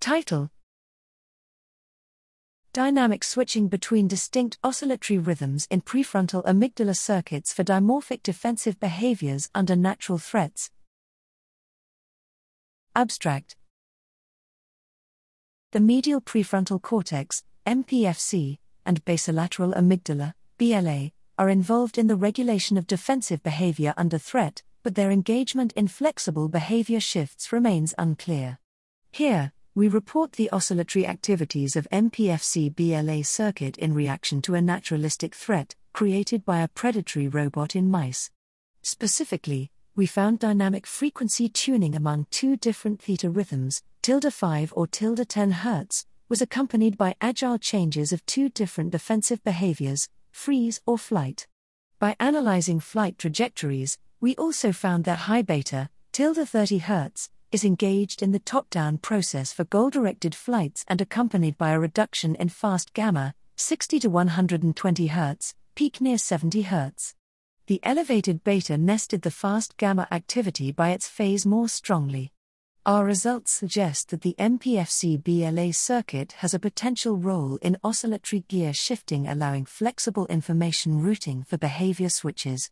Title Dynamic switching between distinct oscillatory rhythms in prefrontal amygdala circuits for dimorphic defensive behaviors under natural threats. Abstract The medial prefrontal cortex, MPFC, and basolateral amygdala, BLA, are involved in the regulation of defensive behavior under threat, but their engagement in flexible behavior shifts remains unclear. Here, we report the oscillatory activities of MPFC BLA circuit in reaction to a naturalistic threat created by a predatory robot in mice. Specifically, we found dynamic frequency tuning among two different theta rhythms, tilde 5 or tilde 10 Hz, was accompanied by agile changes of two different defensive behaviors, freeze or flight. By analyzing flight trajectories, we also found that high beta, tilde 30 Hz, is engaged in the top down process for goal directed flights and accompanied by a reduction in fast gamma, 60 to 120 Hz, peak near 70 Hz. The elevated beta nested the fast gamma activity by its phase more strongly. Our results suggest that the MPFC BLA circuit has a potential role in oscillatory gear shifting, allowing flexible information routing for behavior switches.